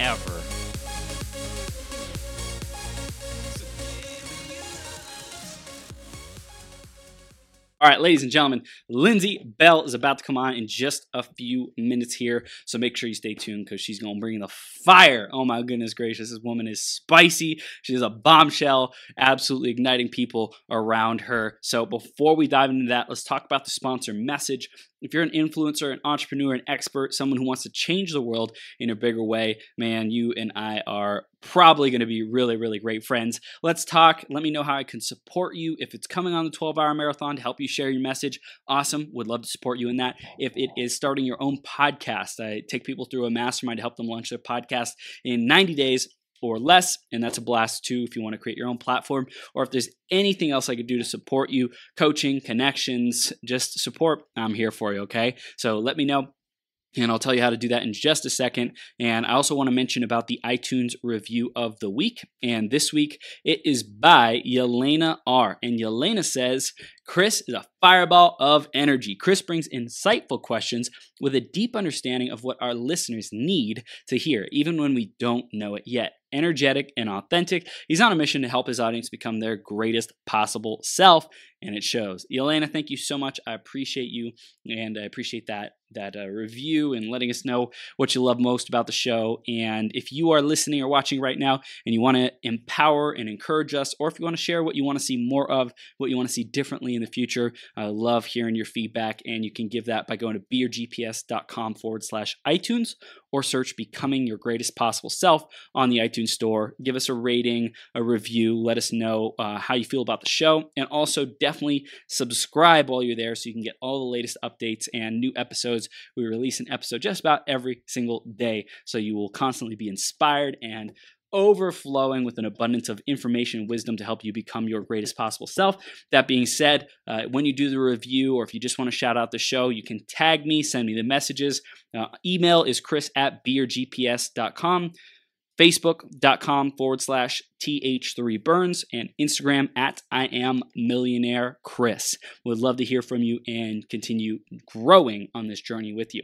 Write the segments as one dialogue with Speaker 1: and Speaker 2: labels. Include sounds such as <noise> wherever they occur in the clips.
Speaker 1: ever. All right, ladies and gentlemen, Lindsay Bell is about to come on in just a few minutes here. So make sure you stay tuned because she's going to bring the fire. Oh my goodness gracious. This woman is spicy. She's a bombshell, absolutely igniting people around her. So before we dive into that, let's talk about the sponsor message. If you're an influencer, an entrepreneur, an expert, someone who wants to change the world in a bigger way, man, you and I are probably going to be really, really great friends. Let's talk. Let me know how I can support you. If it's coming on the 12 hour marathon to help you share your message, awesome. Would love to support you in that. If it is starting your own podcast, I take people through a mastermind to help them launch their podcast in 90 days or less. And that's a blast too if you want to create your own platform or if there's anything else I could do to support you, coaching, connections, just support, I'm here for you, okay? So let me know. And I'll tell you how to do that in just a second. And I also want to mention about the iTunes review of the week. And this week it is by Yelena R. And Yelena says, Chris is a fireball of energy. Chris brings insightful questions with a deep understanding of what our listeners need to hear, even when we don't know it yet energetic, and authentic. He's on a mission to help his audience become their greatest possible self, and it shows. Elena, thank you so much. I appreciate you, and I appreciate that that uh, review and letting us know what you love most about the show. And if you are listening or watching right now and you want to empower and encourage us, or if you want to share what you want to see more of, what you want to see differently in the future, I love hearing your feedback. And you can give that by going to beyourgps.com forward slash iTunes or search Becoming Your Greatest Possible Self on the iTunes Store. Give us a rating, a review, let us know uh, how you feel about the show, and also definitely subscribe while you're there so you can get all the latest updates and new episodes. We release an episode just about every single day, so you will constantly be inspired and overflowing with an abundance of information and wisdom to help you become your greatest possible self. That being said, uh, when you do the review or if you just want to shout out the show, you can tag me, send me the messages. Uh, email is chris at beyourgps.com. Facebook.com forward slash TH3Burns and Instagram at I am millionaire Chris. Would love to hear from you and continue growing on this journey with you.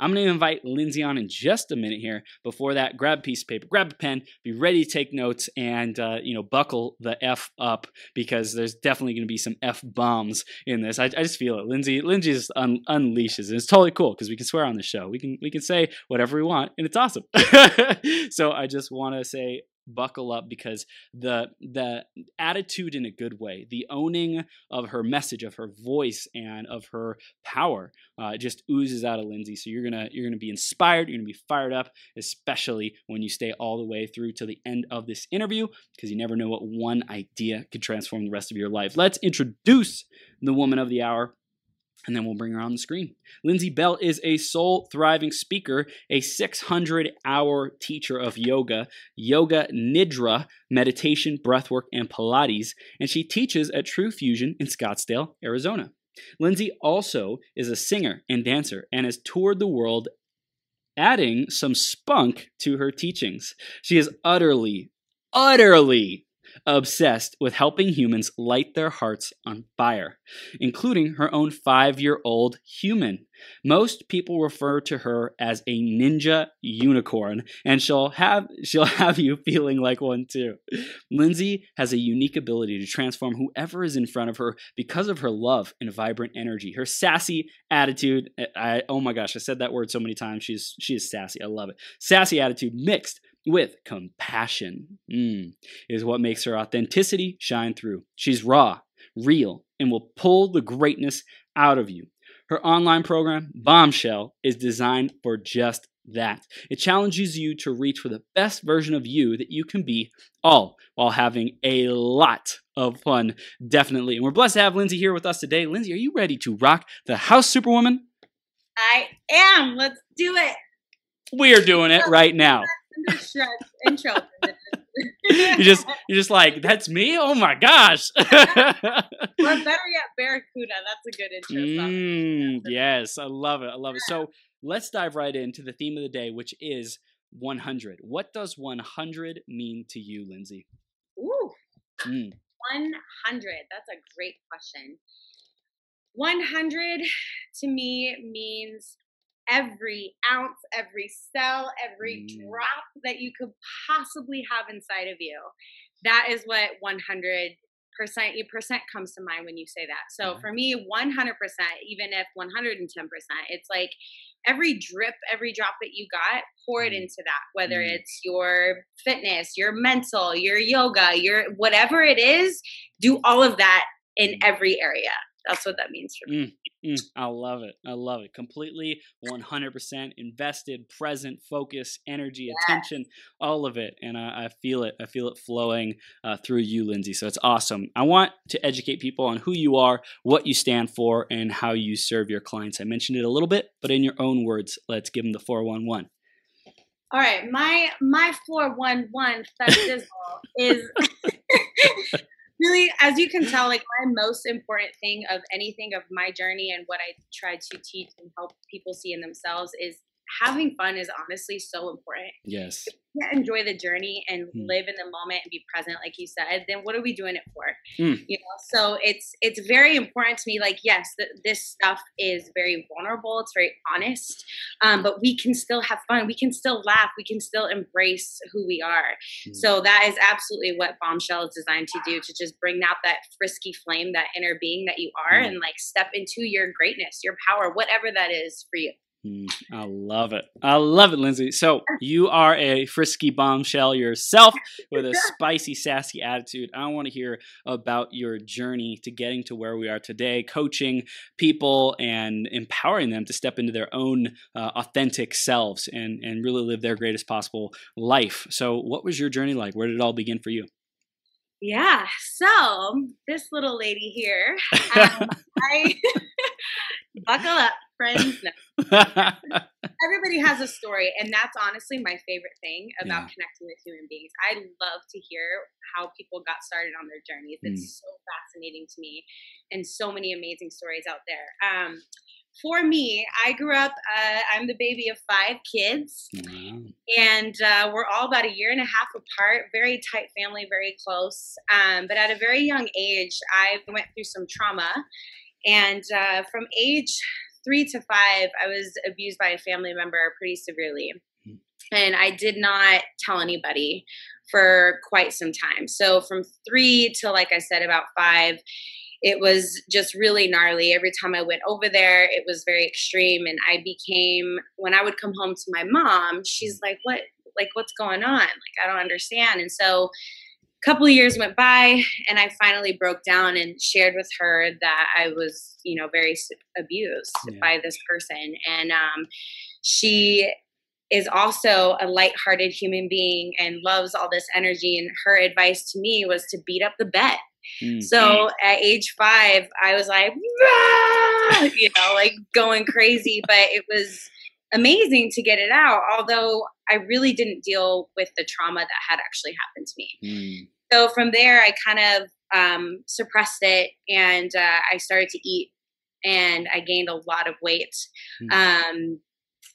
Speaker 1: I'm going to invite Lindsay on in just a minute here. Before that, grab a piece of paper, grab a pen, be ready to take notes, and uh, you know buckle the f up because there's definitely going to be some f bombs in this. I, I, just feel it. Lindsay, Lindsay just un- unleashes, and it's totally cool because we can swear on the show. We can we can say whatever we want, and it's awesome. <laughs> so I just want to say buckle up because the the attitude in a good way the owning of her message of her voice and of her power uh, just oozes out of lindsay. So you're gonna you're gonna be inspired you're gonna be fired up especially when you stay all the way through to the end of this interview because you never know what one idea could transform the rest of your life. Let's introduce the woman of the hour and then we'll bring her on the screen. Lindsay Bell is a soul thriving speaker, a 600 hour teacher of yoga, yoga nidra, meditation, breathwork, and Pilates, and she teaches at Tru Fusion in Scottsdale, Arizona. Lindsay also is a singer and dancer and has toured the world adding some spunk to her teachings. She is utterly, utterly obsessed with helping humans light their hearts on fire, including her own five year old human. Most people refer to her as a ninja unicorn, and she'll have <laughs> she'll have you feeling like one too. Lindsay has a unique ability to transform whoever is in front of her because of her love and vibrant energy. Her sassy attitude, I oh my gosh, I said that word so many times. She's she is sassy. I love it. Sassy attitude mixed with compassion mm, is what makes her authenticity shine through. She's raw, real, and will pull the greatness out of you. Her online program, Bombshell, is designed for just that. It challenges you to reach for the best version of you that you can be, all while having a lot of fun, definitely. And we're blessed to have Lindsay here with us today. Lindsay, are you ready to rock the house, Superwoman?
Speaker 2: I am. Let's do it.
Speaker 1: We are doing it right now you just you're just like that's me. Oh my gosh. or <laughs>
Speaker 2: better yet, Barracuda. That's a good intro.
Speaker 1: Mm, yes, I love it. I love it. So let's dive right into the theme of the day, which is 100. What does 100 mean to you, Lindsay?
Speaker 2: Ooh, mm. 100. That's a great question. 100 to me means every ounce, every cell, every mm. drop that you could possibly have inside of you. That is what 100 percent percent comes to mind when you say that. So for me, 100 percent, even if 110 percent, it's like every drip, every drop that you got, pour it mm. into that. Whether mm. it's your fitness, your mental, your yoga, your whatever it is, do all of that in every area that's what that means for me.
Speaker 1: Mm, mm, I love it. I love it. Completely 100% invested, present, focus, energy, yeah. attention, all of it. And I, I, feel it. I feel it flowing uh, through you, Lindsay. So it's awesome. I want to educate people on who you are, what you stand for, and how you serve your clients. I mentioned it a little bit, but in your own words, let's give them the 411.
Speaker 2: All right, my my 411 <laughs> is <laughs> really, as you can tell, <clears throat> like my most important thing of anything of my journey and what I try to teach and help people see in themselves is having fun is honestly so important.
Speaker 1: Yes.
Speaker 2: If you can't enjoy the journey and mm. live in the moment and be present, like you said, then what are we doing it for? Mm. You know, so it's it's very important to me. Like, yes, th- this stuff is very vulnerable. It's very honest, um, but we can still have fun. We can still laugh. We can still embrace who we are. Mm. So that is absolutely what Bombshell is designed to do. To just bring out that frisky flame, that inner being that you are, mm. and like step into your greatness, your power, whatever that is for you.
Speaker 1: Mm, I love it. I love it, Lindsay. So you are a frisky bombshell yourself with a <laughs> spicy, sassy attitude. I want to hear about your journey to getting to where we are today, coaching people and empowering them to step into their own uh, authentic selves and, and really live their greatest possible life. So, what was your journey like? Where did it all begin for you?
Speaker 2: Yeah, so this little lady here, um, I <laughs> buckle up friends. No. <laughs> Everybody has a story, and that's honestly my favorite thing about yeah. connecting with human beings. I love to hear how people got started on their journeys. It's mm. so fascinating to me, and so many amazing stories out there. Um, for me, I grew up, uh, I'm the baby of five kids, and uh, we're all about a year and a half apart, very tight family, very close. Um, but at a very young age, I went through some trauma. And uh, from age three to five, I was abused by a family member pretty severely. Hmm. And I did not tell anybody for quite some time. So from three to, like I said, about five, it was just really gnarly. Every time I went over there, it was very extreme. And I became, when I would come home to my mom, she's like, What? Like, what's going on? Like, I don't understand. And so a couple of years went by and i finally broke down and shared with her that i was you know very abused yeah. by this person and um, she is also a light-hearted human being and loves all this energy and her advice to me was to beat up the bed mm. so at age five i was like you know like going crazy but it was amazing to get it out although I really didn't deal with the trauma that had actually happened to me. Mm. So from there, I kind of um, suppressed it and uh, I started to eat and I gained a lot of weight. Mm. Um,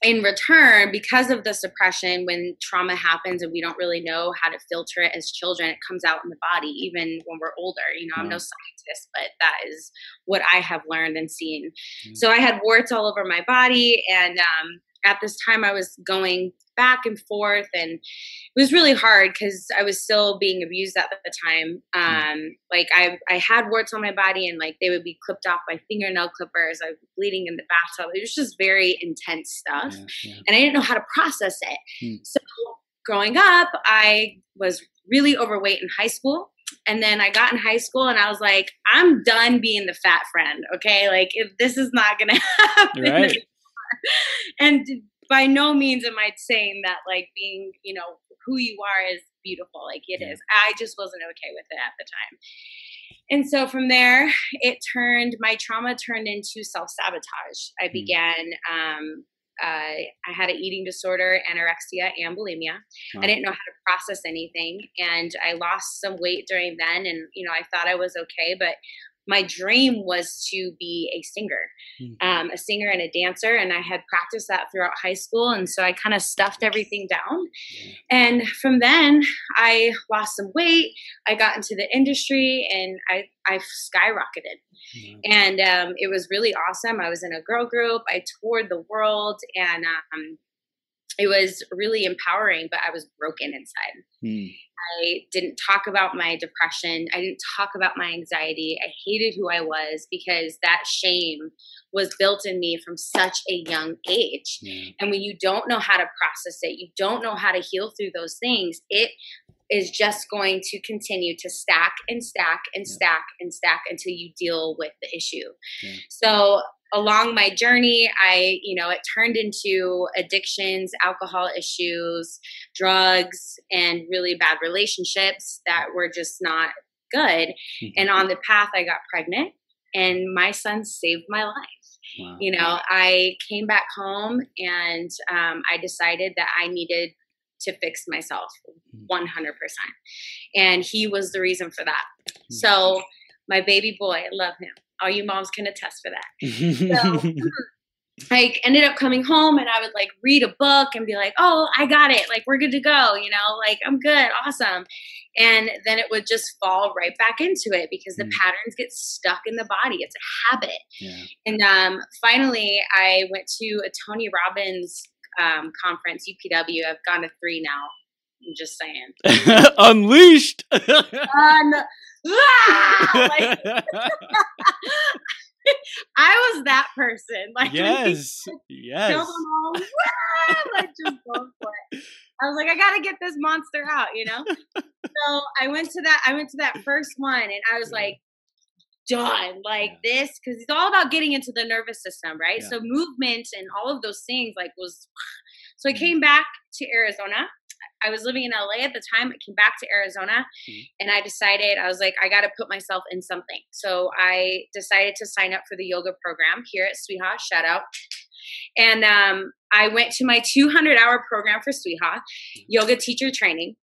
Speaker 2: in return, because of the suppression, when trauma happens and we don't really know how to filter it as children, it comes out in the body even when we're older. You know, I'm no scientist, but that is what I have learned and seen. Mm. So I had warts all over my body, and um, at this time I was going back and forth and it was really hard because I was still being abused at the time. Mm. Um, like I, I had warts on my body and like they would be clipped off by fingernail clippers. I was bleeding in the bathtub. It was just very intense stuff. Yeah, yeah. And I didn't know how to process it. Mm. So growing up, I was really overweight in high school. And then I got in high school and I was like, I'm done being the fat friend. Okay. Like, if this is not going <laughs> to happen. Right. <laughs> and by no means am I saying that like being, you know, who you are is beautiful. Like it is. I just wasn't okay with it at the time. And so from there, it turned, my trauma turned into self sabotage. I mm. began um, uh, I had an eating disorder, anorexia, and bulimia. Wow. I didn't know how to process anything, and I lost some weight during then. And you know, I thought I was okay, but my dream was to be a singer, mm-hmm. um, a singer and a dancer. And I had practiced that throughout high school. And so I kind of stuffed everything down. And from then, I lost some weight. I got into the industry and I, I skyrocketed. Mm-hmm. And um, it was really awesome. I was in a girl group, I toured the world, and um, it was really empowering, but I was broken inside. Mm. I didn't talk about my depression. I didn't talk about my anxiety. I hated who I was because that shame was built in me from such a young age. Yeah. And when you don't know how to process it, you don't know how to heal through those things, it is just going to continue to stack and stack and yeah. stack and stack until you deal with the issue. Yeah. So along my journey, I, you know, it turned into addictions, alcohol issues, drugs, and really bad relationships that were just not good. Mm-hmm. And on the path, I got pregnant, and my son saved my life. Wow. You know, I came back home and um, I decided that I needed to fix myself 100%. Mm-hmm. And he was the reason for that. Mm-hmm. So, my baby boy, I love him all you moms can attest for that. So, <laughs> I ended up coming home and I would like read a book and be like, oh, I got it. Like, we're good to go. You know, like, I'm good. Awesome. And then it would just fall right back into it because the mm. patterns get stuck in the body. It's a habit. Yeah. And um, finally, I went to a Tony Robbins um, conference, UPW. I've gone to three now. I'm just saying. <laughs>
Speaker 1: Unleashed. <laughs>
Speaker 2: Un- ah! <laughs> like, <laughs> I was that person. Like
Speaker 1: yes, <laughs> yes. Kill them all.
Speaker 2: like just go for it. I was like, I gotta get this monster out, you know. so I went to that. I went to that first one, and I was like, done like yeah. this because it's all about getting into the nervous system, right? Yeah. So movement and all of those things, like was. <sighs> So I mm. came back to Arizona I was living in LA at the time. I came back to Arizona mm-hmm. and I decided, I was like, I got to put myself in something. So I decided to sign up for the yoga program here at Sweeha. Shout out. And um, I went to my 200 hour program for Sweeha, mm-hmm. yoga teacher training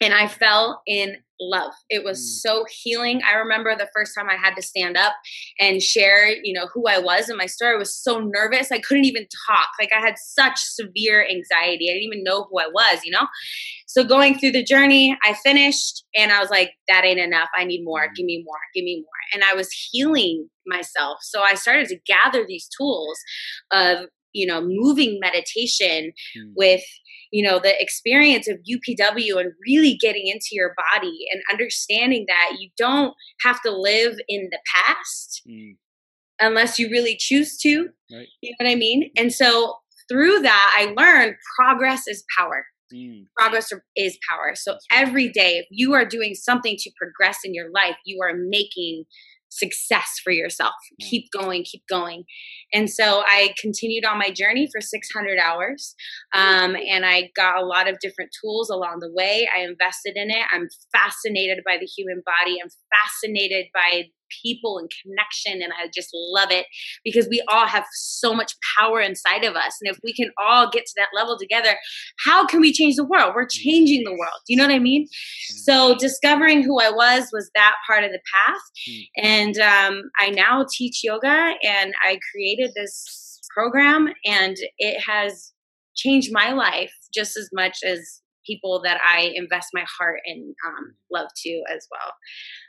Speaker 2: and I fell in love. It was mm. so healing. I remember the first time I had to stand up and share, you know, who I was and my story. I was so nervous. I couldn't even talk. Like I had such severe anxiety. I didn't even know who I was, you know? So going through the journey, I finished and I was like, that ain't enough. I need more. Give me more. Give me more. And I was healing myself. So I started to gather these tools of, you know, moving meditation mm. with you know the experience of UPW and really getting into your body and understanding that you don't have to live in the past mm. unless you really choose to right. you know what I mean and so through that I learned progress is power Mm. Progress is power. So every day, if you are doing something to progress in your life, you are making success for yourself. Keep going, keep going. And so I continued on my journey for 600 hours. Um, and I got a lot of different tools along the way. I invested in it. I'm fascinated by the human body. I'm fascinated by people and connection. And I just love it because we all have so much power inside of us. And if we can all get to that level together, how can we change the world? We're changing the world. You know what I mean? So discovering who I was was that part of the path. Hmm. And um, I now teach yoga and I created this program and it has changed my life just as much as people that I invest my heart and um, love to as well.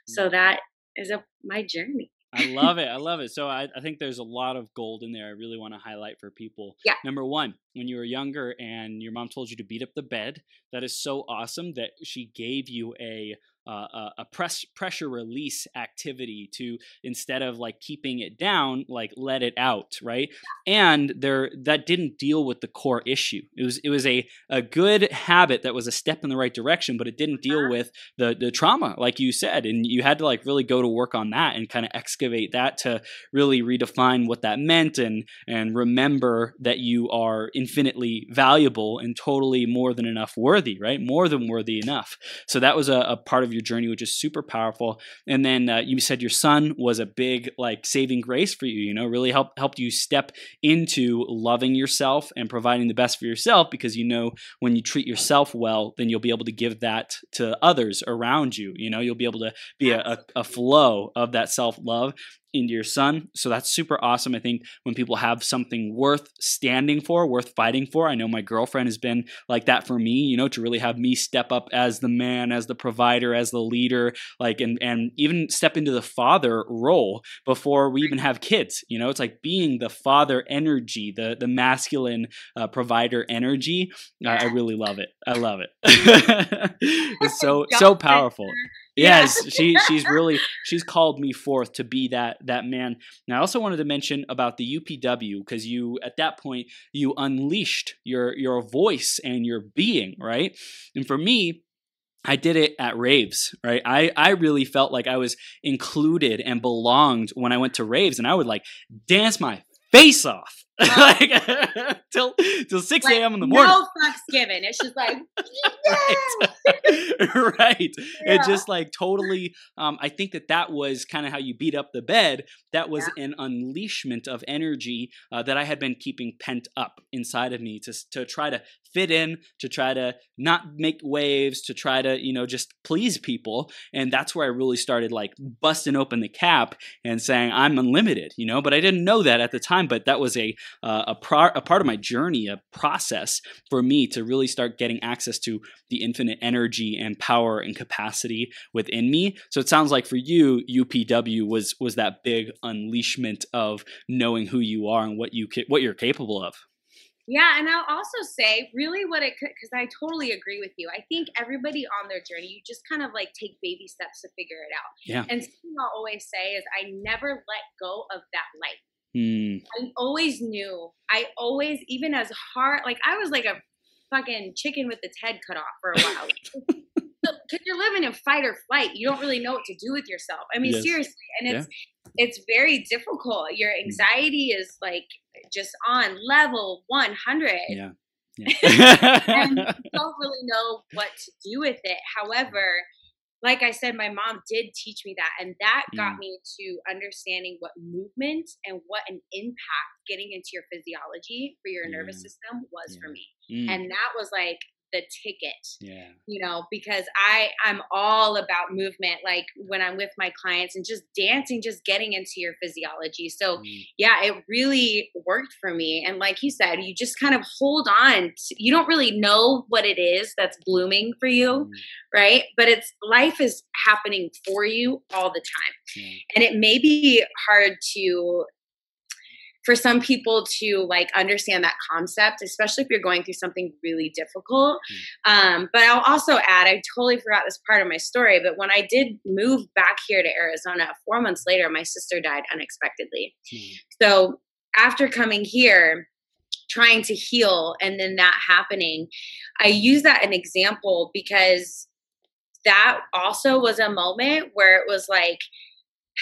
Speaker 2: So hmm. that is a my journey.
Speaker 1: I love it. I <laughs> love it. So I, I think there's a lot of gold in there. I really want to highlight for people.
Speaker 2: Yeah.
Speaker 1: Number one, when you were younger and your mom told you to beat up the bed, that is so awesome that she gave you a uh, a press pressure release activity to instead of like keeping it down like let it out right? And there that didn't deal with the core issue. It was it was a a good habit that was a step in the right direction but it didn't deal uh-huh. with the the trauma like you said and you had to like really go to work on that and kind of excavate that to really redefine what that meant and and remember that you are infinitely valuable and totally more than enough worthy right? More than worthy enough. So that was a, a part of your journey, which is super powerful. And then uh, you said your son was a big like saving grace for you. You know, really helped helped you step into loving yourself and providing the best for yourself because you know when you treat yourself well, then you'll be able to give that to others around you. You know, you'll be able to be a, a, a flow of that self love into your son. So that's super awesome. I think when people have something worth standing for, worth fighting for, I know my girlfriend has been like that for me, you know, to really have me step up as the man, as the provider, as the leader, like, and, and even step into the father role before we even have kids. You know, it's like being the father energy, the, the masculine uh, provider energy. I, I really love it. I love it. <laughs> <laughs> it's so, so powerful. Yes, yeah. she she's really she's called me forth to be that that man. Now I also wanted to mention about the UPW because you at that point you unleashed your your voice and your being, right? And for me, I did it at raves, right? I, I really felt like I was included and belonged when I went to raves, and I would like dance my face off <laughs> like <laughs> till till six a.m. in the morning.
Speaker 2: No fucks given. It's just like <laughs>
Speaker 1: right, right. Yeah. It just like totally. Um, I think that that was kind of how you beat up the bed. That was yeah. an unleashment of energy uh, that I had been keeping pent up inside of me to to try to fit in, to try to not make waves, to try to you know just please people. And that's where I really started like busting open the cap and saying I'm unlimited. You know, but I didn't know that at the time. But that was a uh, a, pro- a part of my journey, a process for me to really start getting access to the infinite energy and power and capacity within me. So it sounds like for you, UPW was was that big unleashment of knowing who you are and what you ca- what you're capable of.
Speaker 2: Yeah, and I'll also say really what it could because I totally agree with you. I think everybody on their journey, you just kind of like take baby steps to figure it out.
Speaker 1: Yeah.
Speaker 2: And something I'll always say is I never let go of that light.
Speaker 1: Mm.
Speaker 2: I always knew. I always, even as hard, like I was like a fucking chicken with its head cut off for a while. <laughs> Because you're living in fight or flight, you don't really know what to do with yourself. I mean, yes. seriously, and it's yeah. it's very difficult. Your mm. anxiety is like just on level 100.
Speaker 1: Yeah.
Speaker 2: yeah. <laughs> and you <laughs> don't really know what to do with it. However, like I said, my mom did teach me that. And that got mm. me to understanding what movement and what an impact getting into your physiology for your yeah. nervous system was yeah. for me. Mm. And that was like the ticket.
Speaker 1: Yeah.
Speaker 2: You know, because I I'm all about movement like when I'm with my clients and just dancing just getting into your physiology. So, mm. yeah, it really worked for me and like you said, you just kind of hold on. To, you don't really know what it is that's blooming for you, mm. right? But it's life is happening for you all the time. Yeah. And it may be hard to for some people to like understand that concept, especially if you're going through something really difficult. Mm. Um, but I'll also add, I totally forgot this part of my story, but when I did move back here to Arizona, four months later, my sister died unexpectedly. Mm. So after coming here, trying to heal and then that happening, I use that an example because that also was a moment where it was like,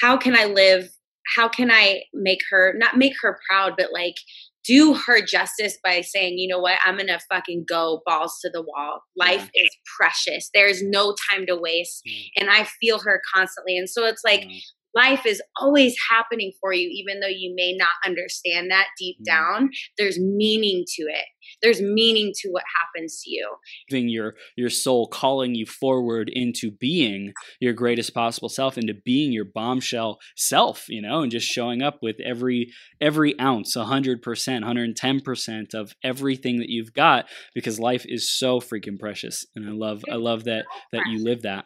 Speaker 2: how can I live how can I make her not make her proud, but like do her justice by saying, you know what, I'm gonna fucking go balls to the wall. Life yeah. is precious. There's no time to waste. Mm. And I feel her constantly. And so it's like mm. Life is always happening for you, even though you may not understand that deep mm. down. There's meaning to it there's meaning to what happens to you
Speaker 1: your your soul calling you forward into being your greatest possible self into being your bombshell self you know and just showing up with every every ounce 100% 110% of everything that you've got because life is so freaking precious and i love i love that that you live that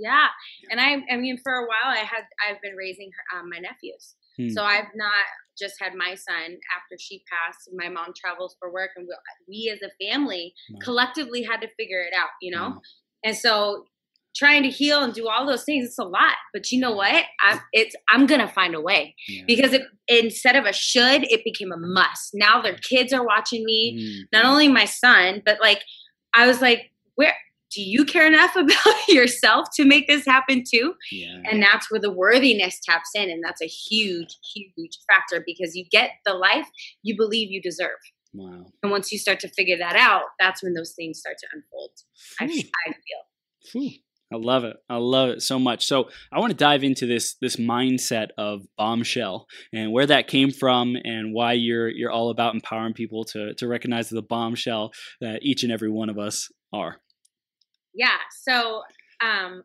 Speaker 2: yeah and i i mean for a while i had i've been raising um, my nephews Hmm. So I've not just had my son after she passed. My mom travels for work, and we, we as a family wow. collectively had to figure it out, you know. Wow. And so trying to heal and do all those things it's a lot but you know what i'm it's i'm gonna find a way yeah. because it, instead of a should it became a must now their kids are watching me mm. not only my son but like i was like where do you care enough <laughs> about yourself to make this happen too?
Speaker 1: Yeah.
Speaker 2: And that's where the worthiness taps in. And that's a huge, huge factor because you get the life you believe you deserve.
Speaker 1: Wow.
Speaker 2: And once you start to figure that out, that's when those things start to unfold. I, I, feel.
Speaker 1: I love it. I love it so much. So I want to dive into this this mindset of bombshell and where that came from and why you're you're all about empowering people to to recognize the bombshell that each and every one of us are.
Speaker 2: Yeah. So um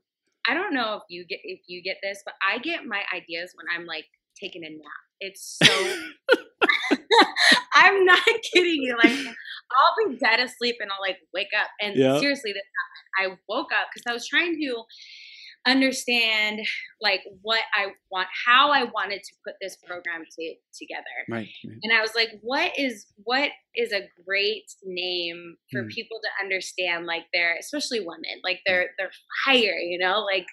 Speaker 2: I don't know if you get if you get this, but I get my ideas when I'm like taking a nap. It's so <laughs> <laughs> I'm not <laughs> kidding you. Like I'll be dead asleep and I'll like wake up. And yeah. seriously, this happened. I woke up because I was trying to understand like what I want, how I wanted to put this program to, together.
Speaker 1: Right, right,
Speaker 2: And I was like, what is what is a great name for mm. people to understand like they're especially women, like they're they're fire, you know, like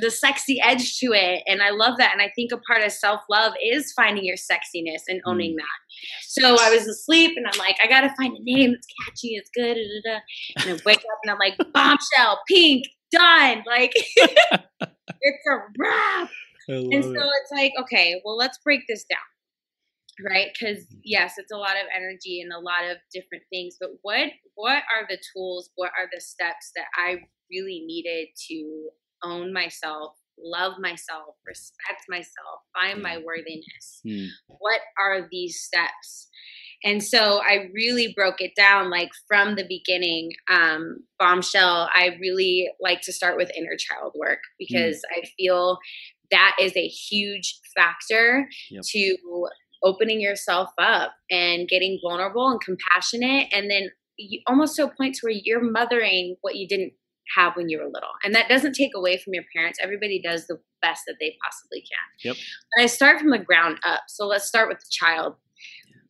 Speaker 2: there's a sexy edge to it. And I love that. And I think a part of self-love is finding your sexiness and owning mm. that. So I was asleep and I'm like, I gotta find a name that's catchy, it's good. Da, da, da. And I wake up and I'm like, bombshell, pink, done. Like <laughs> it's a wrap. And so it. it's like, okay, well, let's break this down. Right? Because mm-hmm. yes, it's a lot of energy and a lot of different things. But what what are the tools? What are the steps that I really needed to own myself, love myself, respect myself, find my worthiness? Mm. What are these steps? And so I really broke it down like from the beginning. Um, bombshell, I really like to start with inner child work because mm. I feel that is a huge factor yep. to opening yourself up and getting vulnerable and compassionate. And then you, almost to a point to where you're mothering what you didn't have when you were little. And that doesn't take away from your parents. Everybody does the best that they possibly can.
Speaker 1: Yep.
Speaker 2: But I start from the ground up. So let's start with the child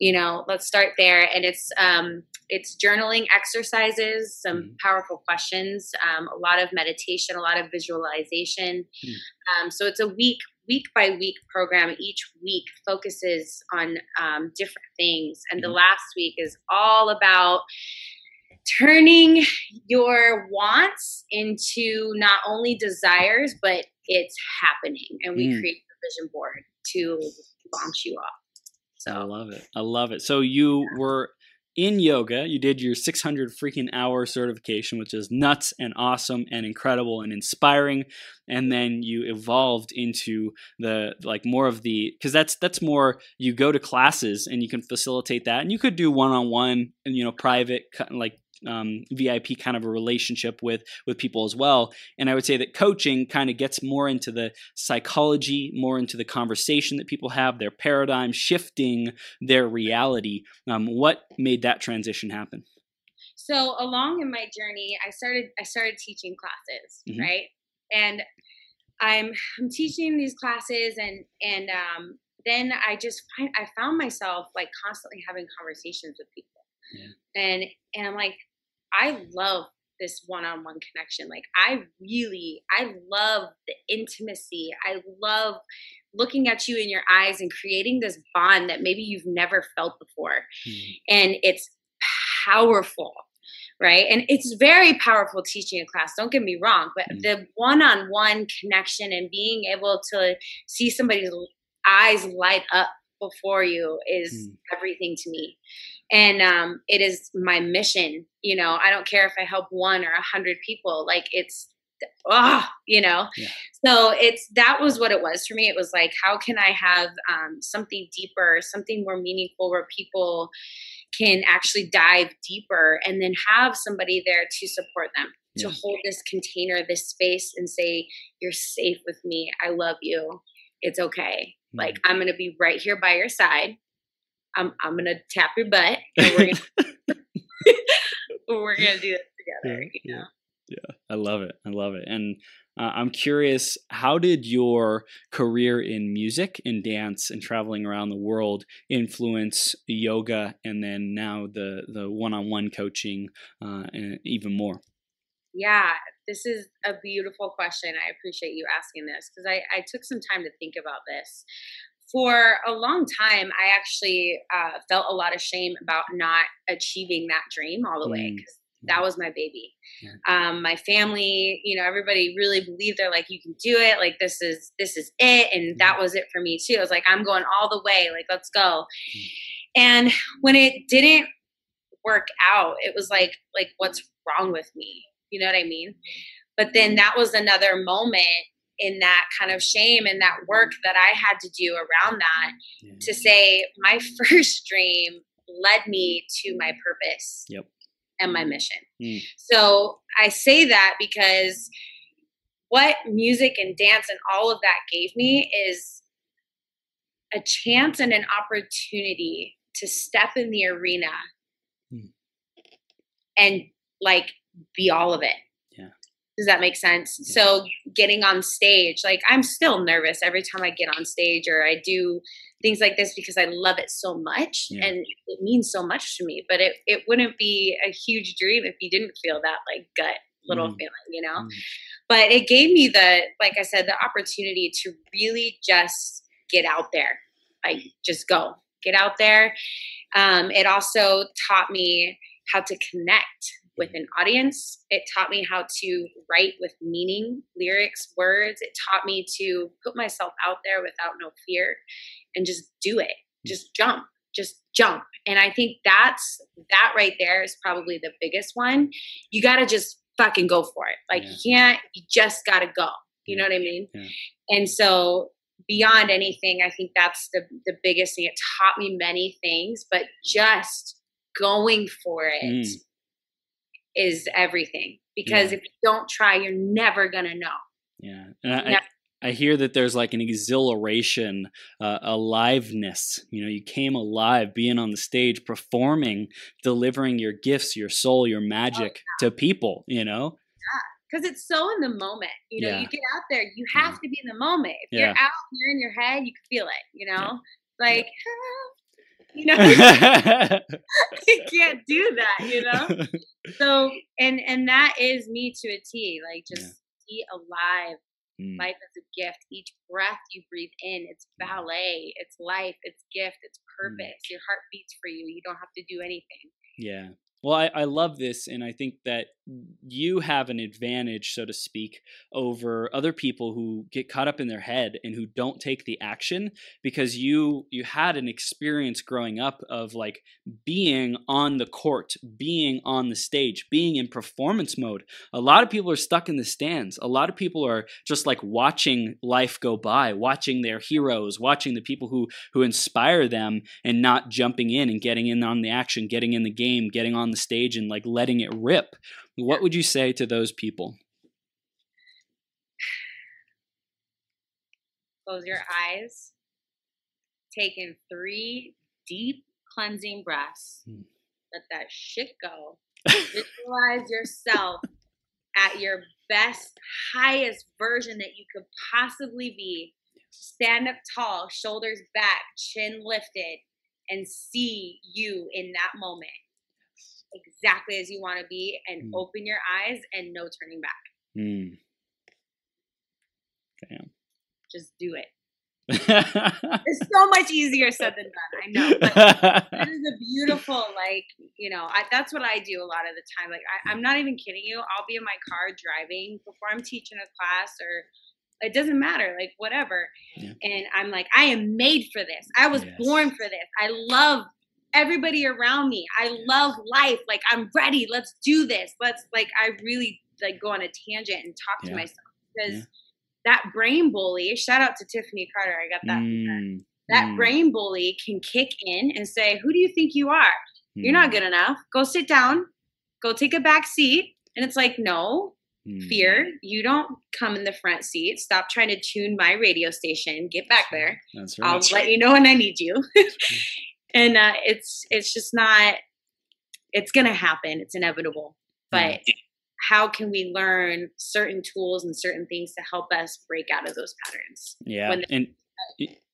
Speaker 2: you know let's start there and it's um, it's journaling exercises some mm-hmm. powerful questions um, a lot of meditation a lot of visualization mm-hmm. um, so it's a week week by week program each week focuses on um, different things and mm-hmm. the last week is all about turning your wants into not only desires but it's happening and we mm. create the vision board to launch you off
Speaker 1: so I love it. I love it. So you yeah. were in yoga. You did your 600 freaking hour certification, which is nuts and awesome and incredible and inspiring. And then you evolved into the like more of the because that's that's more you go to classes and you can facilitate that, and you could do one on one and you know private like um, VIP kind of a relationship with with people as well. And I would say that coaching kind of gets more into the psychology, more into the conversation that people have, their paradigm, shifting their reality. Um, what made that transition happen?
Speaker 2: So along in my journey, I started I started teaching classes, mm-hmm. right? And I'm I'm teaching these classes and and um, then I just find I found myself like constantly having conversations with people. Yeah. And and I'm like, I love this one-on-one connection. Like I really, I love the intimacy. I love looking at you in your eyes and creating this bond that maybe you've never felt before. Mm. And it's powerful. Right. And it's very powerful teaching a class. Don't get me wrong, but mm. the one on one connection and being able to see somebody's eyes light up before you is mm. everything to me and um, it is my mission you know i don't care if i help one or a hundred people like it's ah, oh, you know yeah. so it's that was what it was for me it was like how can i have um, something deeper something more meaningful where people can actually dive deeper and then have somebody there to support them yeah. to hold this container this space and say you're safe with me i love you it's okay mm-hmm. like i'm gonna be right here by your side I'm I'm gonna tap your butt and we're gonna <laughs> <laughs> we're gonna do this together. Yeah, you know?
Speaker 1: yeah, I love it. I love it. And uh, I'm curious, how did your career in music and dance and traveling around the world influence yoga and then now the the one-on-one coaching uh, and even more?
Speaker 2: Yeah, this is a beautiful question. I appreciate you asking this because I, I took some time to think about this for a long time, I actually uh, felt a lot of shame about not achieving that dream all the mm. way because that was my baby. Yeah. Um, my family, you know, everybody really believed they're like, you can do it. Like this is this is it, and that was it for me too. I was like, I'm going all the way. Like let's go. Mm. And when it didn't work out, it was like like what's wrong with me? You know what I mean? but then that was another moment in that kind of shame and that work that I had to do around that yeah. to say my <laughs> first dream led me to my purpose
Speaker 1: yep.
Speaker 2: and my mission. Mm. So I say that because what music and dance and all of that gave me is a chance and an opportunity to step in the arena mm. and like be all of it. Does that make sense? So getting on stage, like I'm still nervous every time I get on stage or I do things like this because I love it so much yeah. and it means so much to me. But it, it wouldn't be a huge dream if you didn't feel that like gut little mm. feeling, you know? Mm. But it gave me the, like I said, the opportunity to really just get out there. Like just go, get out there. Um, it also taught me how to connect with an audience. It taught me how to write with meaning, lyrics, words. It taught me to put myself out there without no fear and just do it. Just jump, just jump. And I think that's that right there is probably the biggest one. You got to just fucking go for it. Like yeah. you can't, you just got to go. You know what I mean? Yeah. And so beyond anything, I think that's the the biggest thing. It taught me many things, but just going for it mm is everything because yeah. if you don't try you're never gonna know
Speaker 1: yeah and I, I hear that there's like an exhilaration, uh, aliveness. You know, you came alive being on the stage, performing, delivering your gifts, your soul, your magic oh, yeah. to people, you know?
Speaker 2: Yeah, because it's so in the moment. You know, yeah. you get out there, you have yeah. to be in the moment. If you're out, you're in your head, you can feel it, you know? Like, <laughs> you know <laughs> <laughs> you can't do that you know so and and that is me to a t like just yeah. be alive mm. life is a gift each breath you breathe in it's ballet it's life it's gift it's mm. purpose mm. your heart beats for you you don't have to do anything
Speaker 1: yeah well, I, I love this, and I think that you have an advantage, so to speak, over other people who get caught up in their head and who don't take the action because you you had an experience growing up of like being on the court, being on the stage, being in performance mode. A lot of people are stuck in the stands. A lot of people are just like watching life go by, watching their heroes, watching the people who who inspire them, and not jumping in and getting in on the action, getting in the game, getting on the stage and like letting it rip. What would you say to those people?
Speaker 2: Close your eyes. Take in three deep cleansing breaths. Hmm. Let that shit go. <laughs> Visualize yourself at your best, highest version that you could possibly be. Stand up tall, shoulders back, chin lifted, and see you in that moment exactly as you want to be and mm. open your eyes and no turning back.
Speaker 1: Mm. Damn.
Speaker 2: Just do it. <laughs> it's so much easier said than done. I know. But it is a beautiful, like, you know, I, that's what I do a lot of the time. Like, I, I'm not even kidding you. I'll be in my car driving before I'm teaching a class or it doesn't matter, like whatever. Yeah. And I'm like, I am made for this. I was yes. born for this. I love everybody around me. I love life. Like I'm ready. Let's do this. Let's like I really like go on a tangent and talk yeah. to myself because yeah. that brain bully. Shout out to Tiffany Carter. I got that. Mm. That mm. brain bully can kick in and say, "Who do you think you are? Mm. You're not mm. good enough. Go sit down. Go take a back seat." And it's like, no, fear mm. you don't come in the front seat stop trying to tune my radio station get back there
Speaker 1: That's right.
Speaker 2: i'll let you know when i need you <laughs> and uh, it's it's just not it's gonna happen. It's inevitable. But how can we learn certain tools and certain things to help us break out of those patterns?
Speaker 1: Yeah. And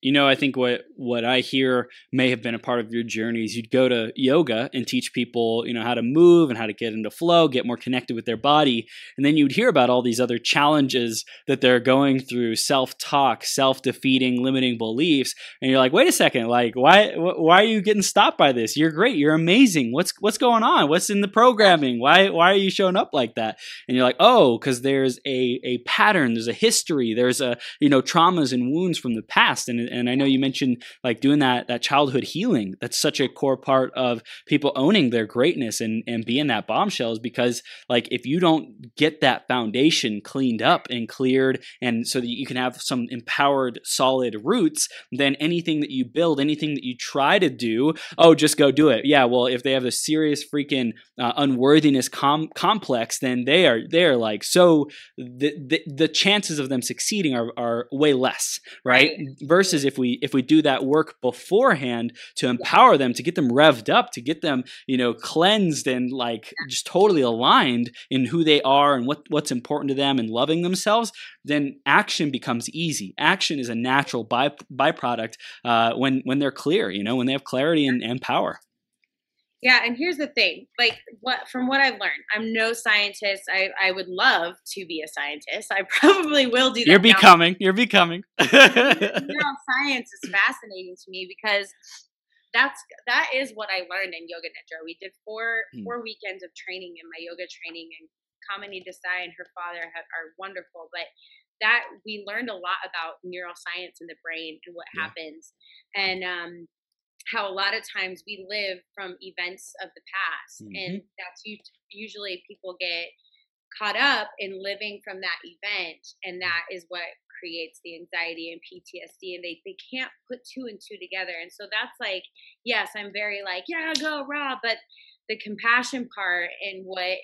Speaker 1: you know, I think what what I hear may have been a part of your journey is you'd go to yoga and teach people, you know, how to move and how to get into flow, get more connected with their body, and then you'd hear about all these other challenges that they're going through, self-talk, self-defeating, limiting beliefs, and you're like, "Wait a second, like why why are you getting stopped by this? You're great, you're amazing. What's what's going on? What's in the programming? Why why are you showing up like that?" And you're like, "Oh, cuz there's a a pattern, there's a history, there's a, you know, traumas and wounds from the past and and, and I know you mentioned like doing that that childhood healing. That's such a core part of people owning their greatness and and being that bombshells because like if you don't get that foundation cleaned up and cleared and so that you can have some empowered solid roots, then anything that you build, anything that you try to do, oh, just go do it. Yeah, well, if they have a serious freaking uh, unworthiness com- complex, then they are they are like so the, the the chances of them succeeding are are way less, right? right? Versus if we if we do that work beforehand to empower them, to get them revved up, to get them you know cleansed and like just totally aligned in who they are and what what's important to them and loving themselves, then action becomes easy. Action is a natural by, byproduct uh, when when they're clear, you know, when they have clarity and, and power.
Speaker 2: Yeah, and here's the thing, like what from what I've learned, I'm no scientist. I I would love to be a scientist. I <laughs> probably will do that.
Speaker 1: You're becoming. Now. You're becoming. <laughs>
Speaker 2: Neural science is fascinating to me because that's that is what I learned in Yoga Nidra. We did four hmm. four weekends of training in my yoga training, and Kamini Desai and her father have, are wonderful. But that we learned a lot about neuroscience in the brain and what yeah. happens, and um, how a lot of times we live from events of the past mm-hmm. and that's usually people get caught up in living from that event and that is what creates the anxiety and PTSD and they, they can't put two and two together and so that's like yes I'm very like yeah go raw but the compassion part and what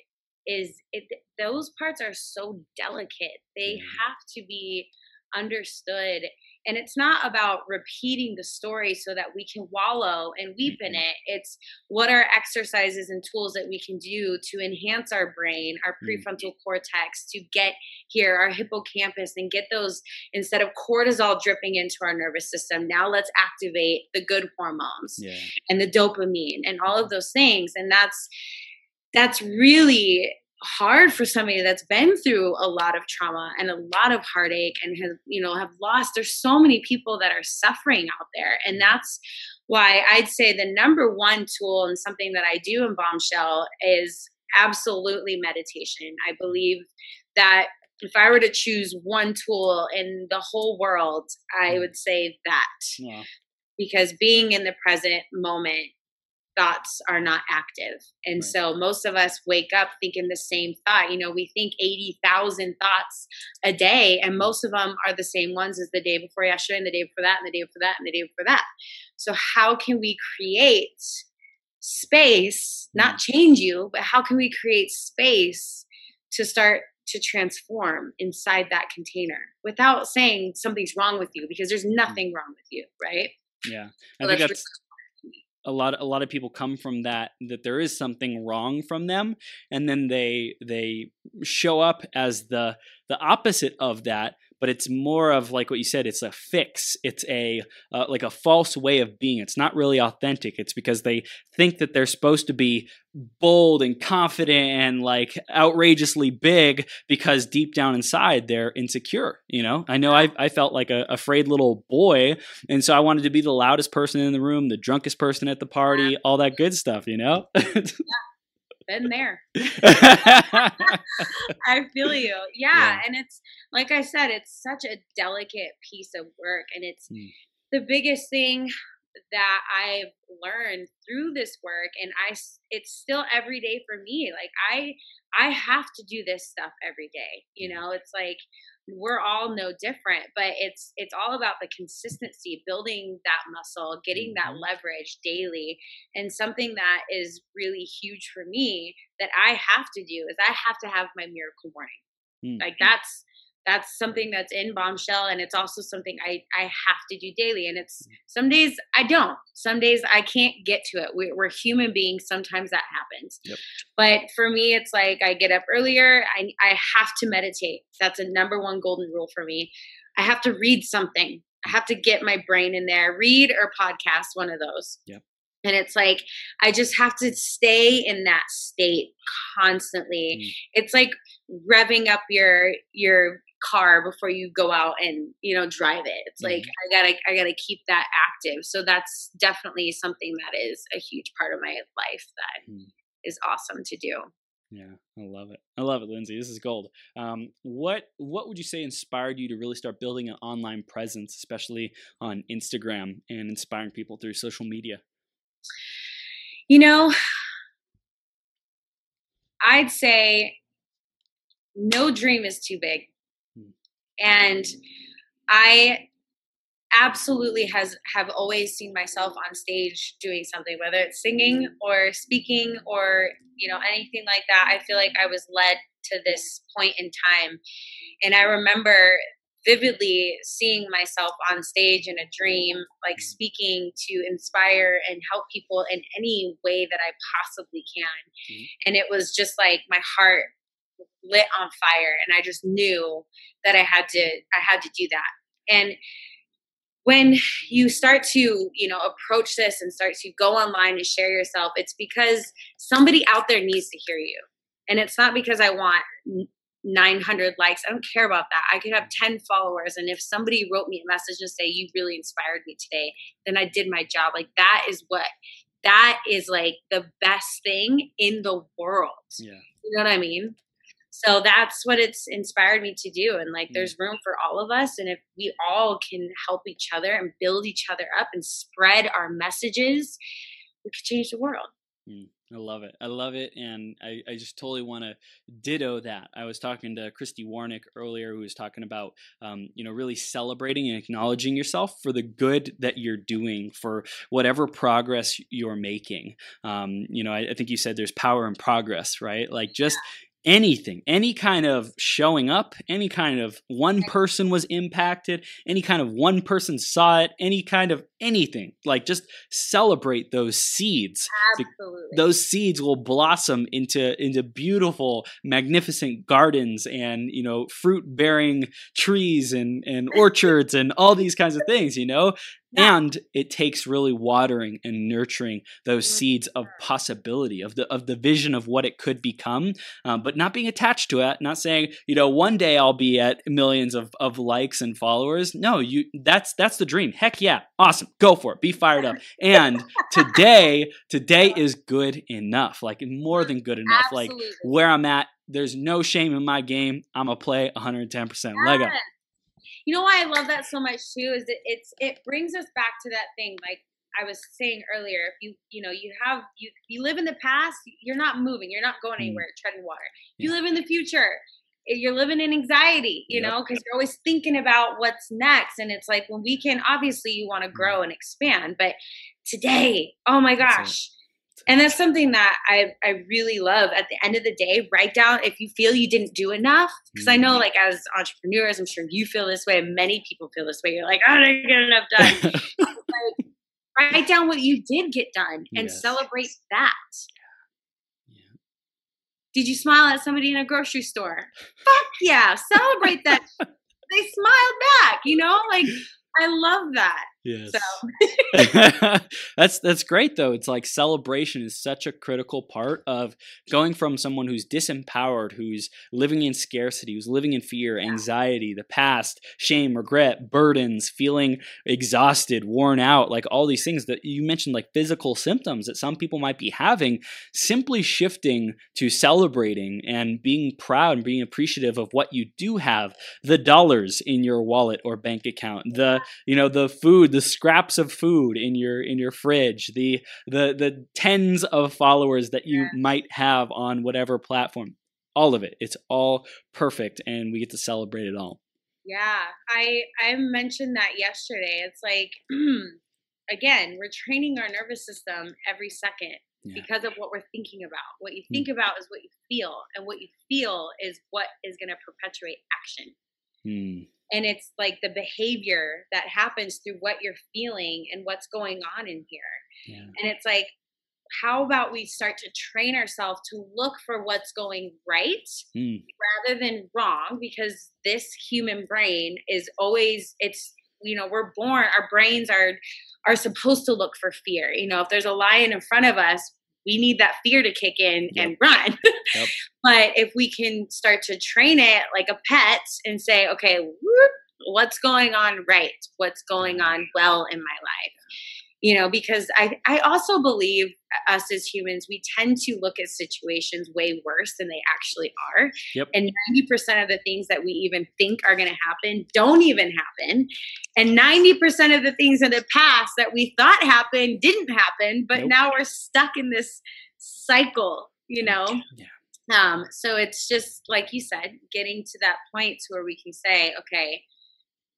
Speaker 2: is it those parts are so delicate they mm-hmm. have to be understood and it's not about repeating the story so that we can wallow and weep in mm-hmm. it it's what are exercises and tools that we can do to enhance our brain our mm. prefrontal cortex to get here our hippocampus and get those instead of cortisol dripping into our nervous system now let's activate the good hormones yeah. and the dopamine and all of those things and that's that's really hard for somebody that's been through a lot of trauma and a lot of heartache and have you know have lost there's so many people that are suffering out there and that's why i'd say the number one tool and something that i do in bombshell is absolutely meditation i believe that if i were to choose one tool in the whole world i mm. would say that yeah. because being in the present moment thoughts are not active. And right. so most of us wake up thinking the same thought. You know, we think 80,000 thoughts a day, and most of them are the same ones as the day before yesterday, and the day before that, and the day before that, and the day before that. So, how can we create space, not mm. change you, but how can we create space to start to transform inside that container without saying something's wrong with you because there's mm. nothing wrong with you, right?
Speaker 1: Yeah. I so think that's a lot a lot of people come from that that there is something wrong from them and then they they show up as the the opposite of that but it's more of like what you said it's a fix. It's a uh, like a false way of being. It's not really authentic. It's because they think that they're supposed to be bold and confident and like outrageously big because deep down inside they're insecure you know? I know i, I felt like a afraid little boy and so i wanted to be the loudest person in the room the drunkest person at the party all that good stuff you know? <laughs> Yeah
Speaker 2: been <laughs> there. <laughs> I feel you. Yeah, yeah, And it's like I said, it's such a delicate piece of work. And it's mm. the biggest thing that I've learned through this work. And I, it's still every day for me. Like I, I have to do this stuff every day. You know, it's like we're all no different but it's it's all about the consistency building that muscle getting that mm-hmm. leverage daily and something that is really huge for me that i have to do is i have to have my miracle morning mm. like that's that's something that's in bombshell and it's also something i i have to do daily and it's mm-hmm. some days i don't some days i can't get to it. We, are human beings sometimes that happens. Yep. but for me it's like i get up earlier i i have to meditate. That's a number one golden rule for me. I have to read something. I have to get my brain in there read or podcast one of those. Yep. And it's like i just have to stay in that state constantly. Mm. it's like revving up your your car before you go out and you know drive it it's mm-hmm. like i gotta i gotta keep that active so that's definitely something that is a huge part of my life that mm. is awesome to do
Speaker 1: Yeah, I love it. I love it, Lindsay. This is gold. Um, what what would you say inspired you to really start building an online presence, especially on Instagram and inspiring people through social media?
Speaker 2: You know, I'd say no dream is too big. And I absolutely has have always seen myself on stage doing something whether it's singing or speaking or you know anything like that i feel like i was led to this point in time and i remember vividly seeing myself on stage in a dream like speaking to inspire and help people in any way that i possibly can mm-hmm. and it was just like my heart lit on fire and i just knew that i had to i had to do that. And when you start to you know approach this and start to go online and share yourself it's because somebody out there needs to hear you. And it's not because i want 900 likes. I don't care about that. I could have 10 followers and if somebody wrote me a message and say you really inspired me today then i did my job. Like that is what that is like the best thing in the world. Yeah. You know what i mean so that's what it's inspired me to do and like there's room for all of us and if we all can help each other and build each other up and spread our messages we could change the world
Speaker 1: mm, I love it. I love it. And I, I just totally want to ditto that. I was talking to Christy Warnick earlier, who was talking about, um, you know, really celebrating and acknowledging yourself for the good that you're doing, for whatever progress you're making. Um, you know, I, I, think you said there's power in progress, right? Like just anything, any kind of showing up, any kind of one person was impacted, any kind of one person saw it, any kind of anything. Like just celebrate those seeds.
Speaker 2: Absolutely.
Speaker 1: Those seeds will blossom into into beautiful, magnificent gardens and, you know, fruit bearing trees and and <laughs> orchards and all these kinds of things, you know? And it takes really watering and nurturing those seeds of possibility of the of the vision of what it could become um, but not being attached to it not saying you know one day i'll be at millions of, of likes and followers. No you that's that's the dream. Heck yeah. Awesome. Go for it. Be fired up. <laughs> And today today is good enough like more than good enough. Absolutely. like where i'm at there's no shame in my game. I'm gonna play 110% lego
Speaker 2: you know why I love that so much too is that it's it brings us back to that thing like I was saying earlier. If you you know you have you you live in the past, you're not moving, you're not going mm. anywhere, treading water. You live in the future. Eh, you're living in anxiety, you yep. know, because you're always thinking about what's next. And it's like when we can, obviously, you want to mm. grow and expand, but today, oh my gosh, and that's something that I, I really love. At the end of the day write down if you feel you didn't do enough. Because i know mm-hmm. like as entrepreneurs i'm sure you feel this way many people feel this way. You're like i didn't get enough done. <laughs> Like, write down what you did get done and yes. celebrate that. Yeah. did you smile at somebody in a grocery store? Fuck yeah celebrate that. <laughs> They smiled back you know? Like i love that
Speaker 1: Yes. So. <laughs> <laughs> that's that's great though. It's like celebration is such a critical part of going from someone who's disempowered, who's living in scarcity, who's living in fear, anxiety, the past, shame, regret, burdens, feeling exhausted, worn out, like all these things that you mentioned like physical symptoms that some people might be having, simply shifting to celebrating and being proud and being appreciative of what you do have, the dollars in your wallet or bank account, the you know the food the scraps of food in your in your fridge, the the the tens of followers that you yeah. might have on whatever platform. All of it. It's all perfect and we get to celebrate it all.
Speaker 2: Yeah. I I mentioned that yesterday. It's like <clears throat> again, we're training our nervous system every second yeah. because of what we're thinking about. What you think mm. about is what you feel, and what you feel is what is going to perpetuate action. Mm and it's like the behavior that happens through what you're feeling and what's going on in here yeah. and it's like how about we start to train ourselves to look for what's going right mm. rather than wrong because this human brain is always it's you know we're born our brains are are supposed to look for fear you know if there's a lion in front of us we need that fear to kick in yep. and run. <laughs> Yep. but if we can start to train it like a pet and say, okay, whoop, what's going on right? What's going mm-hmm. on well in my life? You know because i i also believe us as humans we tend to look at situations way worse than they actually are
Speaker 1: Yep.
Speaker 2: and 90% of the things that we even think are going to happen don't even happen and 90% of the things in the past that we thought happened didn't happen but
Speaker 1: Nope.
Speaker 2: now we're stuck in this cycle you know
Speaker 1: Yeah.
Speaker 2: um so it's just like you said getting to that point to where we can say okay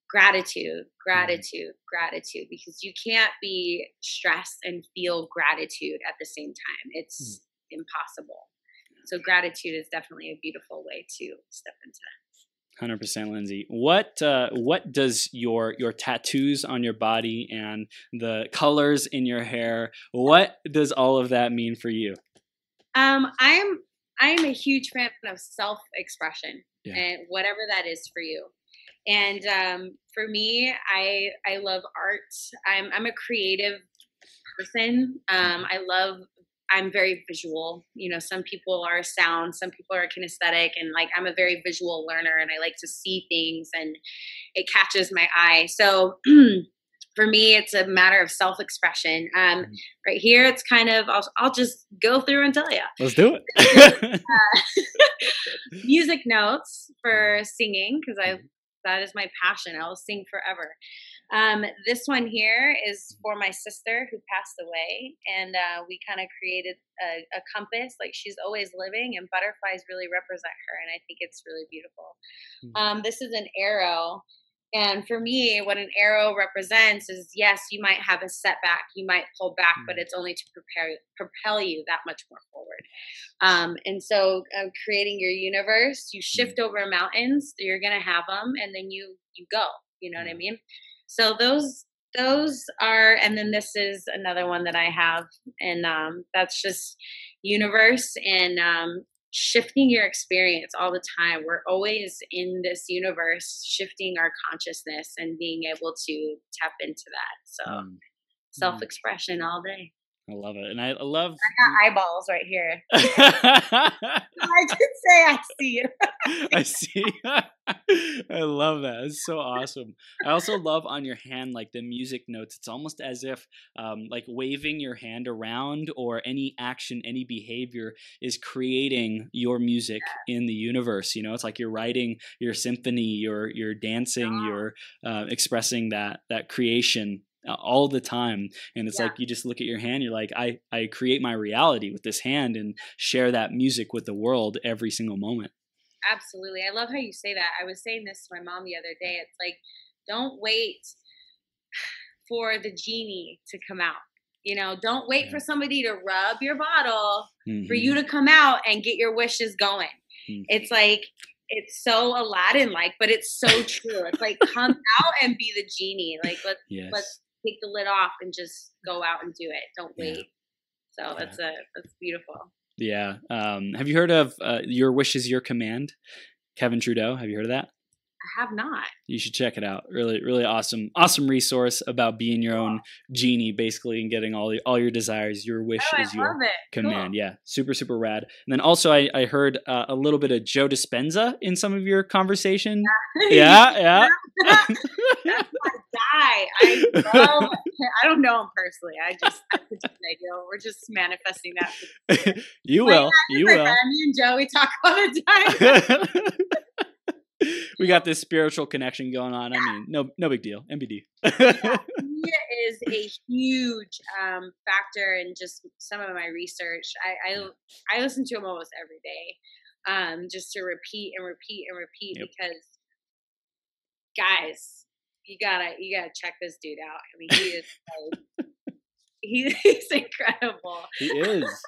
Speaker 2: gratitude gratitude gratitude because you can't be stressed and feel gratitude at the same time it's impossible so gratitude is definitely a beautiful way to step into that
Speaker 1: Hundred percent, Lindsay. What uh, what does your your tattoos on your body and the colors in your hair? What does all of that mean for you?
Speaker 2: um i'm i'm a huge fan of self-expression
Speaker 1: Yeah.
Speaker 2: and whatever that is for you and um for me i i love art. I'm i'm a creative person. Um i love i'm very visual. You know some people are sound some people are kinesthetic and like i'm a very visual learner and i like to see things and it catches my eye. So <clears throat> for me it's a matter of self-expression. Um
Speaker 1: Mhm.
Speaker 2: right here it's kind of i'll, I'll just go through and tell you
Speaker 1: Let's do it. <laughs> <laughs>
Speaker 2: music notes for singing because I that is my passion. I will sing forever. Um, this one here is for my sister who passed away, and uh, we kind of created a, a compass. Like she's always living, and butterflies really represent her, and I think it's really beautiful.
Speaker 1: Mm.
Speaker 2: Um, this is an arrow. And for me, what an arrow represents is yes, you might have a setback, you might pull back, but
Speaker 1: Mm.
Speaker 2: it's only to prepare propel you that much more forward. Um, and so, uh, creating your universe, you shift over mountains. You're gonna have them, and then you you go. You know what I mean? So those those are, and then this is another one that I have, and um, that's just universe and um, shifting your experience all the time. We're always in this universe, shifting our consciousness and being able to tap into that. So
Speaker 1: Um,
Speaker 2: self expression all day.
Speaker 1: I love it, and I love.
Speaker 2: I got eyeballs right here. <laughs> <laughs>
Speaker 1: I
Speaker 2: could say I see you. <laughs>
Speaker 1: I see. I love that. It's so awesome. I also love on your hand, like the music notes. It's almost as if, um, like waving your hand around or any action, any behavior is creating your music in the universe. You know, it's like you're writing your symphony, you're you're dancing,
Speaker 2: Yeah.
Speaker 1: you're uh, expressing that that creation all the time and it's
Speaker 2: Yeah.
Speaker 1: like you just look at your hand you're like i i create my reality with this hand and share that music with the world every single moment
Speaker 2: Absolutely. I love how you say that. I was saying this to my mom the other day. It's like, don't wait for the genie to come out. You know, don't wait
Speaker 1: Yeah.
Speaker 2: for somebody to rub your bottle for
Speaker 1: Mhm.
Speaker 2: you to come out and get your wishes going.
Speaker 1: Mhm.
Speaker 2: It's like, it's so Aladdin like, but it's so true. It's like, come <laughs> out and be the genie. Like, let's
Speaker 1: yes
Speaker 2: let's take the lid off and just go out and do it. Don't
Speaker 1: Yeah.
Speaker 2: wait. So that's a that's beautiful.
Speaker 1: yeah um have you heard of uh, your wish is your command kevin trudeau have you heard of that
Speaker 2: I have not.
Speaker 1: you should check it out really really awesome awesome resource about being your own genie basically and getting all the, all your desires your wish
Speaker 2: Oh,
Speaker 1: is your
Speaker 2: it.
Speaker 1: command
Speaker 2: Cool.
Speaker 1: yeah super super rad and then also i, I heard uh, a little bit of joe dispenza in some of your conversation <laughs> yeah yeah
Speaker 2: That's my guy. I love. I don't know him personally. I just I could just say, we're just manifesting that. <laughs>
Speaker 1: you
Speaker 2: Like,
Speaker 1: will you will
Speaker 2: me and Joe, we talk all the time. <laughs> <laughs>
Speaker 1: we got this spiritual connection going on i mean no no big deal mbd
Speaker 2: he <laughs> is a huge um, factor in just some of my research. I, I I listen to him almost every day, um, just to repeat and repeat and repeat
Speaker 1: Yep.
Speaker 2: because, guys, you gotta you gotta check this dude out. I mean, he is <laughs> like, he, he's incredible.
Speaker 1: he is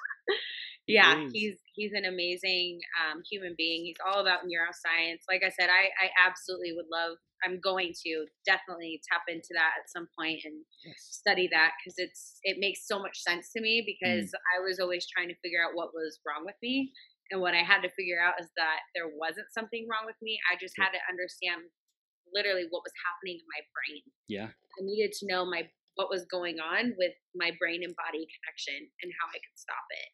Speaker 2: Yeah,
Speaker 1: is.
Speaker 2: he's he's an amazing um, human being. He's all about neuroscience. Like I said, I I absolutely would love. I'm going to definitely tap into that at some point and
Speaker 1: yes.
Speaker 2: study that because it's it makes so much sense to me because I was always trying to figure out what was wrong with me. And what I had to figure out is that there wasn't something wrong with me. I just had to understand literally what was happening in my brain.
Speaker 1: yeah
Speaker 2: I needed to know my what was going on with my brain and body connection and how I could stop it.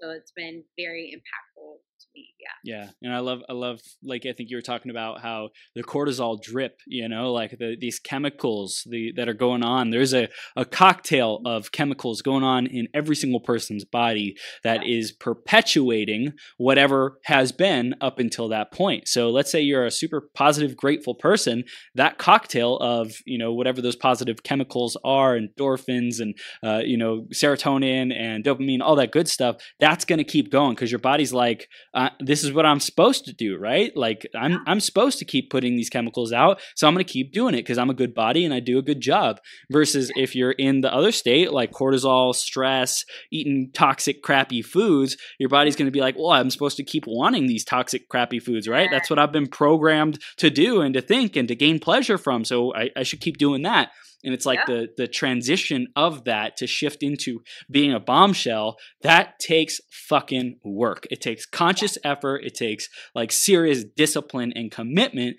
Speaker 2: So it's been very impactful to me. Yeah.
Speaker 1: Yeah, and I love, I love, like I think you were talking about how the cortisol drip, you know, like the these chemicals the that are going on. There's a a cocktail of chemicals going on in every single person's body that
Speaker 2: Yeah.
Speaker 1: is perpetuating whatever has been up until that point. So let's say you're a super positive, grateful person, that cocktail of you know whatever those positive chemicals are, endorphins and uh, you know serotonin and dopamine, all that good stuff. That's going to keep going because your body's like, uh, this is what I'm supposed to do, right? Like I'm I'm supposed to keep putting these chemicals out, so I'm going to keep doing it because I'm a good body and I do a good job. Versus if you're in the other state, like cortisol, stress, eating toxic, crappy foods, your body's going to be like, well, I'm supposed to keep wanting these toxic, crappy foods, right? That's what I've been programmed to do and to think and to gain pleasure from. So I, I should keep doing that. And it's like
Speaker 2: Yeah.
Speaker 1: the the transition of that to shift into being a bombshell that takes fucking work. It takes conscious effort. It takes like serious discipline and commitment.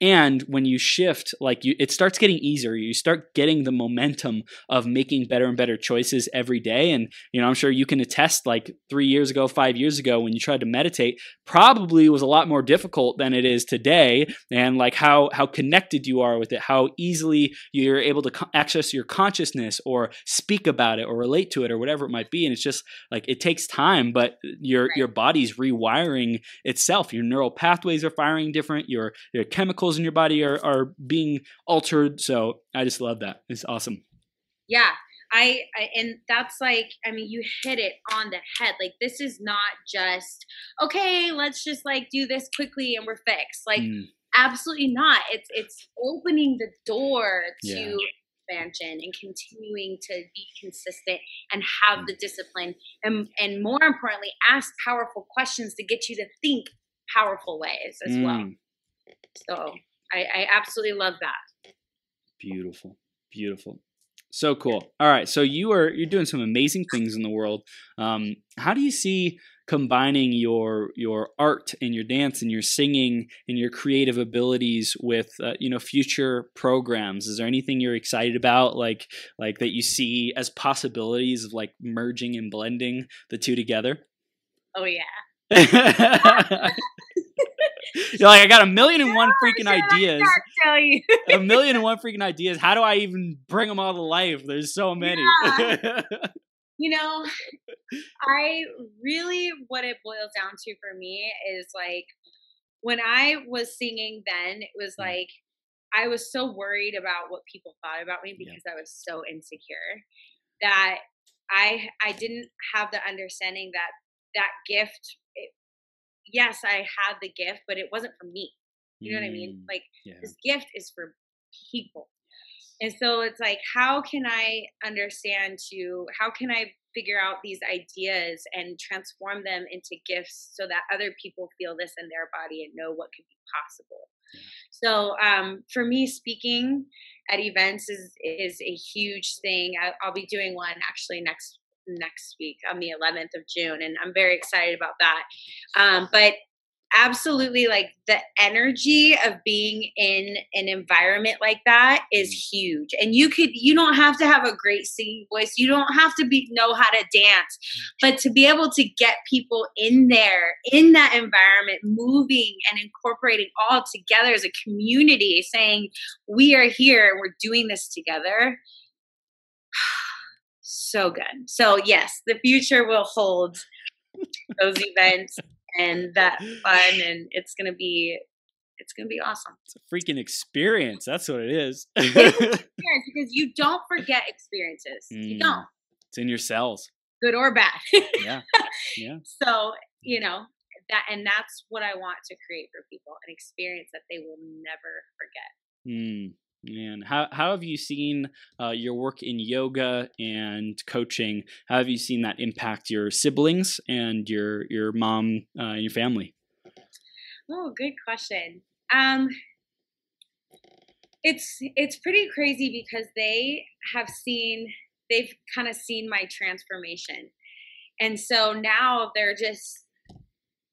Speaker 1: And when you shift, like you, it starts getting easier. You start getting the momentum of making better and better choices every day. And you know, I'm sure you can attest. Like three years ago, five years ago, when you tried to meditate, probably was a lot more difficult than it is today. And like how how connected you are with it, how easily you're able to co- access your consciousness or speak about it or relate to it or whatever it might be. And it's just like it takes time, but your
Speaker 2: Right.
Speaker 1: your body's rewiring itself. Your neural pathways are firing different. Your your chemicals in your body are are being altered. So I just love that. It's awesome.
Speaker 2: Yeah. I, I and that's like I mean you hit it on the head. Like this is not just okay, let's just like do this quickly and we're fixed. Like
Speaker 1: Mm,
Speaker 2: absolutely not. It's it's opening the door to
Speaker 1: Yeah.
Speaker 2: expansion and continuing to be consistent and have
Speaker 1: Mm.
Speaker 2: the discipline and and more importantly ask powerful questions to get you to think powerful ways as well. So I, I absolutely love that.
Speaker 1: Beautiful. Beautiful. So cool. All right. So you are you're doing some amazing things in the world. Um, how do you see combining your your art and your dance and your singing and your creative abilities with uh, you know future programs? Is there anything you're excited about, like like that you see as possibilities of like merging and blending the two together?
Speaker 2: Oh yeah. <laughs> <laughs> <laughs>
Speaker 1: You're like, I got a million and one freaking ideas.
Speaker 2: can't tell you.
Speaker 1: a million and one freaking ideas. How do I even bring them all to life? There's so <laughs> many. <laughs>
Speaker 2: you know, I really what it boils down to for me is like when I was singing then, it was
Speaker 1: Mm.
Speaker 2: like I was so worried about what people thought about me
Speaker 1: Yeah.
Speaker 2: because I was so insecure that I I didn't have the understanding that that gift yes, I had the gift, but it wasn't for me. You know what I mean?
Speaker 1: Mm,
Speaker 2: Like
Speaker 1: yeah.
Speaker 2: this gift is for people. And so it's like, how can I understand to, how can I figure out these ideas and transform them into gifts so that other people feel this in their body and know what could be possible?
Speaker 1: Yeah.
Speaker 2: So um, for me, speaking at events is is a huge thing. I, I'll be doing one actually next next week on the 11th of June, and I'm very excited about that. Um, but absolutely like the energy of being in an environment like that is huge and you could you don't have to have a great singing voice you don't have to be know how to dance but to be able to get people in there in that environment moving and incorporating all together as a community saying we are here and we're doing this together so good so yes the future will hold those events and that fun and it's gonna be it's gonna be awesome
Speaker 1: It's a freaking experience. That's what it is.
Speaker 2: Experience, because you don't forget experiences you
Speaker 1: Mm.
Speaker 2: don't
Speaker 1: it's in your cells.
Speaker 2: good or bad
Speaker 1: Yeah. Yeah. <laughs>
Speaker 2: so you know that and that's what i want to create for people an experience that they will never forget
Speaker 1: Mm, man, how how have you seen uh, your work in yoga and coaching? How have you seen that impact your siblings and your your mom uh, and your family?
Speaker 2: Oh, good question. Um, it's it's pretty crazy because they have seen they've kind of seen my transformation, and so now they're just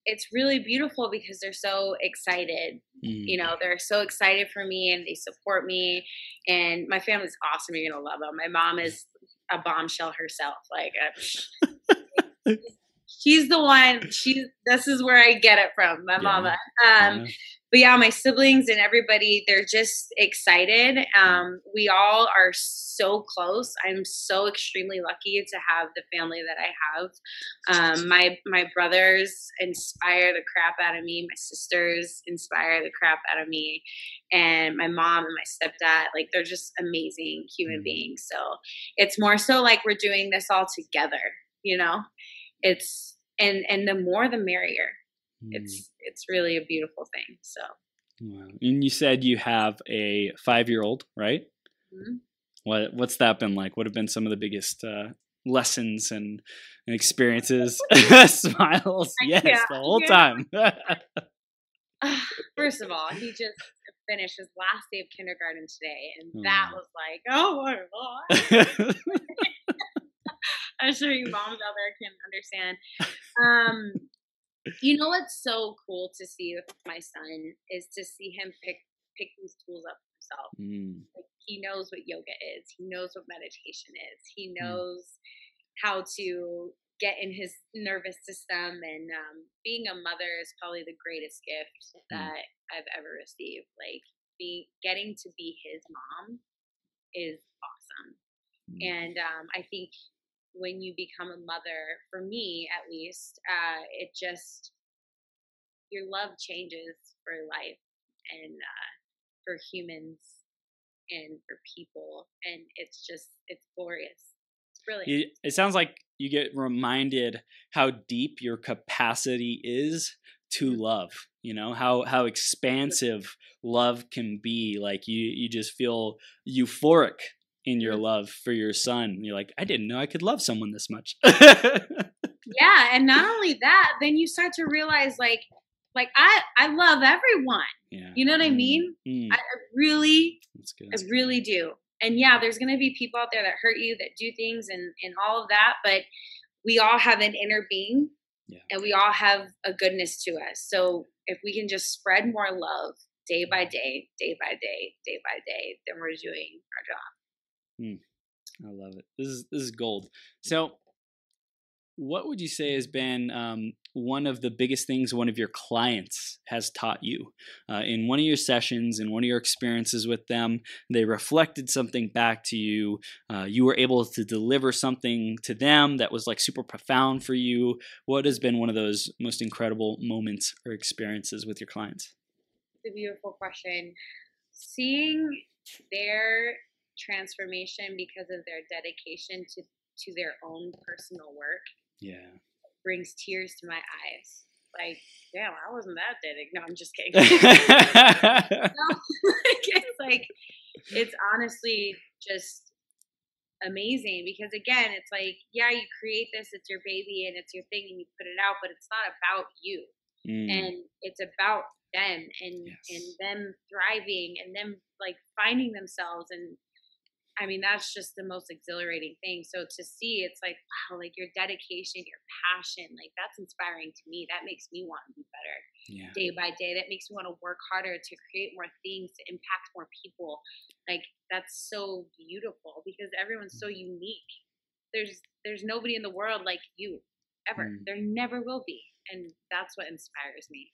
Speaker 2: it's really beautiful because they're so excited.
Speaker 1: Mm,
Speaker 2: You know, they're so excited for me and they support me. And my family's awesome. You're gonna love them. My mom is a bombshell herself. Like, uh, <laughs> she's the one. She this is where I get it from, my
Speaker 1: Yeah.
Speaker 2: mama. Um,
Speaker 1: Yeah.
Speaker 2: But yeah, my siblings and everybody, they're just excited. Um, we all are so close. I'm so extremely lucky to have the family that I have. Um, my my brothers inspire the crap out of me. My sisters inspire the crap out of me, and my mom and my stepdad, like they're just amazing human
Speaker 1: Mhm.
Speaker 2: beings. So it's more so like we're doing this all together. You know, it's and and the more the merrier
Speaker 1: Mm.
Speaker 2: It's it's really a beautiful thing so
Speaker 1: Wow. And you said you have a five year old, right?
Speaker 2: Mhm.
Speaker 1: What what's that been like? What have been some of the biggest uh, lessons and, and experiences? <laughs> <laughs> Smiles, yes,
Speaker 2: Yeah,
Speaker 1: the whole
Speaker 2: yeah.
Speaker 1: time. <laughs>
Speaker 2: first of all he just finished his last day of kindergarten today and that was like oh my god i'm sure you moms out there can understand um you know what's so cool to see with my son is to see him pick pick these tools up himself.
Speaker 1: Mm,
Speaker 2: like he knows what yoga is he knows what meditation is he
Speaker 1: Mm.
Speaker 2: knows how to get in his nervous system and um, being a mother is probably the greatest gift
Speaker 1: Mm.
Speaker 2: that i've ever received. Like being getting to be his mom is awesome.
Speaker 1: Mm,
Speaker 2: and um, i think when you become a mother for me at least uh, it just your love changes for life and uh, for humans and for people and it's just it's glorious. It's brilliant.
Speaker 1: You- it sounds like you get reminded how deep your capacity is to
Speaker 2: Mhm.
Speaker 1: love you know how how expansive love can be like you you just feel euphoric in your
Speaker 2: Mhm.
Speaker 1: love for your son you're like i didn't know i could love someone this much <laughs>
Speaker 2: yeah and not only that then you start to realize like like i i love everyone
Speaker 1: yeah
Speaker 2: you know what i
Speaker 1: Mm,
Speaker 2: mean
Speaker 1: mm,
Speaker 2: I, I really I really do. And yeah, there's going to be people out there that hurt you, that do things and, and all of that, but we all have an inner being
Speaker 1: Yeah.
Speaker 2: and we all have a goodness to us. So if we can just spread more love day by day, day by day, day by day, then we're doing our job.
Speaker 1: I love it. This is this is gold. So, what would you say has been um, one of the biggest things one of your clients has taught you uh, in one of your sessions, in one of your experiences with them? They reflected something back to you. Uh, you were able to deliver something to them that was like super profound for you. What has been one of those most incredible moments or experiences with your clients?
Speaker 2: It's a beautiful question. Seeing their transformation because of their dedication to, to their own personal work
Speaker 1: Yeah.
Speaker 2: brings tears to my eyes. Like, damn, I wasn't that dedicated. No, I'm just kidding. No, <laughs> <laughs> like, it's like it's honestly just amazing because again, it's like, yeah, you create this, it's your baby and it's your thing and you put it out, but it's not about you.
Speaker 1: Mm,
Speaker 2: And it's about them and and them thriving and them like finding themselves and I mean that's just the most exhilarating thing. So to see it's like wow, like your dedication, your passion, like that's inspiring to me. That makes me want to be better
Speaker 1: yeah.
Speaker 2: day by day that makes me want to work harder to create more things to impact more people like that's so beautiful because everyone's so unique there's there's nobody in the world like you ever
Speaker 1: Mm.
Speaker 2: there never will be and that's what inspires me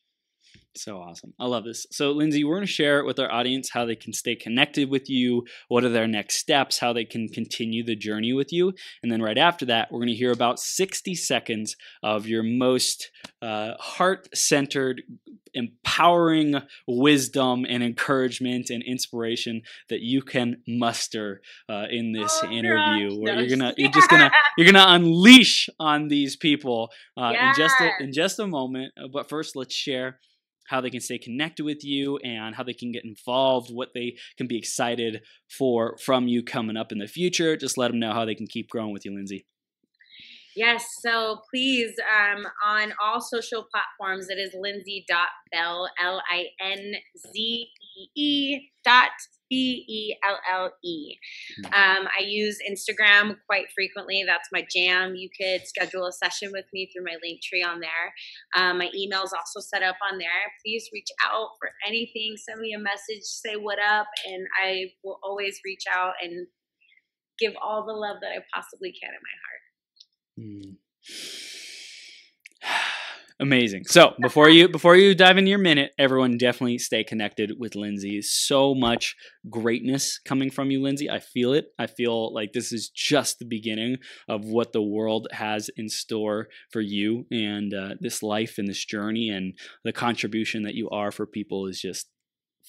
Speaker 1: So awesome. I love this. So, Lindsay, we're going to share with our audience how they can stay connected with you, what are their next steps, how they can continue the journey with you. And then right after that, we're going to hear about 60 seconds of your most uh, heart centered, empowering wisdom and encouragement and inspiration that you can muster uh, in this
Speaker 2: Oh,
Speaker 1: interview
Speaker 2: gosh.
Speaker 1: where you're gonna <laughs> you're just gonna you're gonna unleash on these people uh, in just a, in just a moment. But first, let's share how they can stay connected with you and how they can get involved, what they can be excited for from you coming up in the future. Just let them know how they can keep growing with you, Lindsay.
Speaker 2: yes so please um on all social platforms it is linzee.belle l-i-n-z-e-e dot B-E-L-L-E. Um, I use Instagram quite frequently. That's my jam. You could schedule a session with me through my Linktree on there. Um, my email is also set up on there. Please reach out for anything. Send me a message, say what up, and I will always reach out and give all the love that I possibly can in my heart.
Speaker 1: Mm. Amazing. So before you before you dive into your minute, everyone definitely stay connected with Lindsay. So much greatness coming from you, Lindsay. I feel it. I feel like this is just the beginning of what the world has in store for you and uh, this life and this journey and the contribution that you are for people is just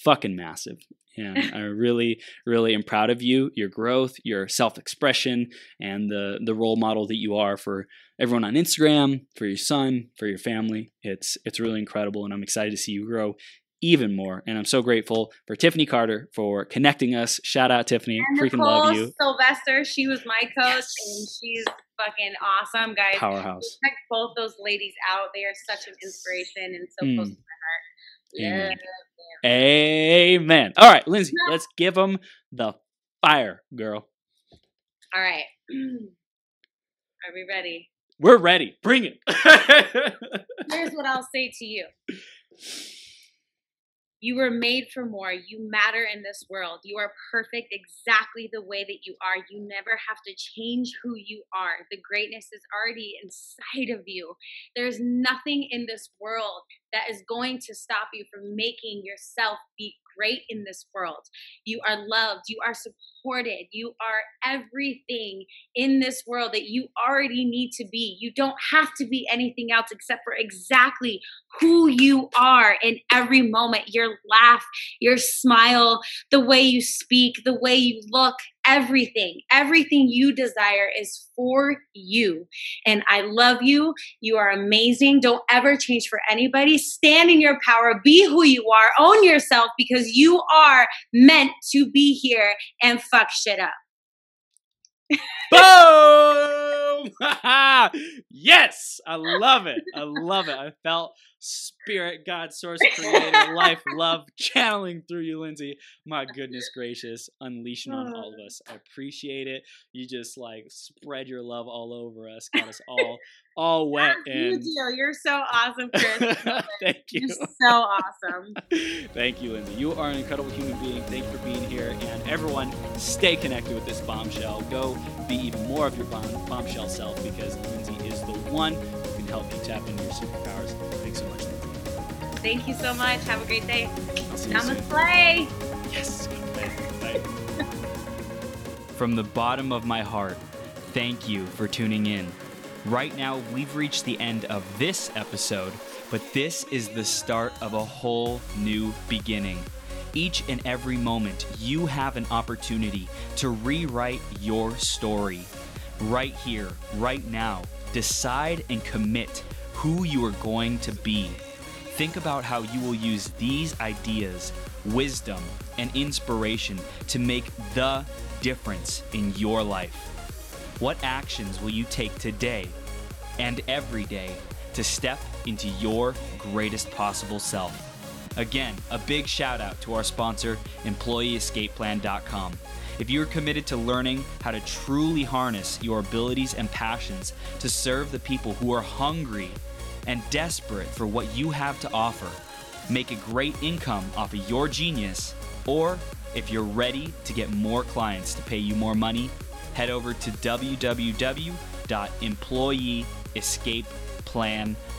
Speaker 1: fucking massive. And <laughs> I really, really am proud of you, your growth, your self-expression, and the the role model that you are for everyone on Instagram, for your son, for your family. It's it's really incredible, and I'm excited to see you grow even more. And I'm so grateful for Tiffany Carter for connecting us. Shout out Tiffany,
Speaker 2: And
Speaker 1: freaking
Speaker 2: Nicole
Speaker 1: love you,
Speaker 2: Sylvester, she was my coach,
Speaker 1: Yes.
Speaker 2: and she's fucking awesome, guys.
Speaker 1: powerhouse.
Speaker 2: Check both those ladies out. They are such an inspiration and so
Speaker 1: Mm.
Speaker 2: close to my heart. Yeah.
Speaker 1: Amen. All right, Lindsay, let's give them the fire, girl.
Speaker 2: All right. <clears throat> Are we ready?
Speaker 1: We're ready. Bring it. <laughs>
Speaker 2: Here's what I'll say to you. You were made for more. You matter in this world. You are perfect exactly the way that you are. You never have to change who you are. The greatness is already inside of you. There's nothing in this world that is going to stop you from making yourself be great in this world. You are loved. You are supported. You are everything in this world that you already need to be. You don't have to be anything else except for exactly who you are in every moment. Your laugh, your smile, the way you speak, the way you look, everything. Everything you desire is for you. And I love you. You are amazing. Don't ever change for anybody. Stand in your power. Be who you are. Own yourself because you are meant to be here and fuck shit up.
Speaker 1: Boom! <laughs> yes, I love it. I love it. I felt spirit, God, source, creator, life, <laughs> love channeling through you, Lindsay. My goodness gracious, unleashing on all of ah. us. I appreciate it. You just like spread your love all over us, got us all all <laughs> wet
Speaker 2: you
Speaker 1: and.
Speaker 2: do. You're so awesome, Chris.
Speaker 1: Thank you.
Speaker 2: You're so awesome.
Speaker 1: Thank you, Lindsay. You are an incredible human being. Thank you for being here. And everyone, stay connected with this bombshell. Go be even more of your bomb- bombshell self because Lindsay is the one who can help you tap into your superpowers. Thanks so much.
Speaker 2: Thank you so much. Have a great day. Namaste.
Speaker 1: Yes. Bye. From the bottom of my heart, thank you for tuning in. Right now, we've reached the end of this episode, but this is the start of a whole new beginning. Each and every moment, you have an opportunity to rewrite your story. Right here, right now, decide and commit who you are going to be. Think about how you will use these ideas, wisdom, and inspiration to make the difference in your life. What actions will you take today and every day to step into your greatest possible self? Again, a big shout out to our sponsor, EmployeeEscapePlan.com. If you are committed to learning how to truly harness your abilities and passions to serve the people who are hungry and desperate for what you have to offer, make a great income off of your genius, or if you're ready to get more clients to pay you more money, head over to www.employeeescapeplan.com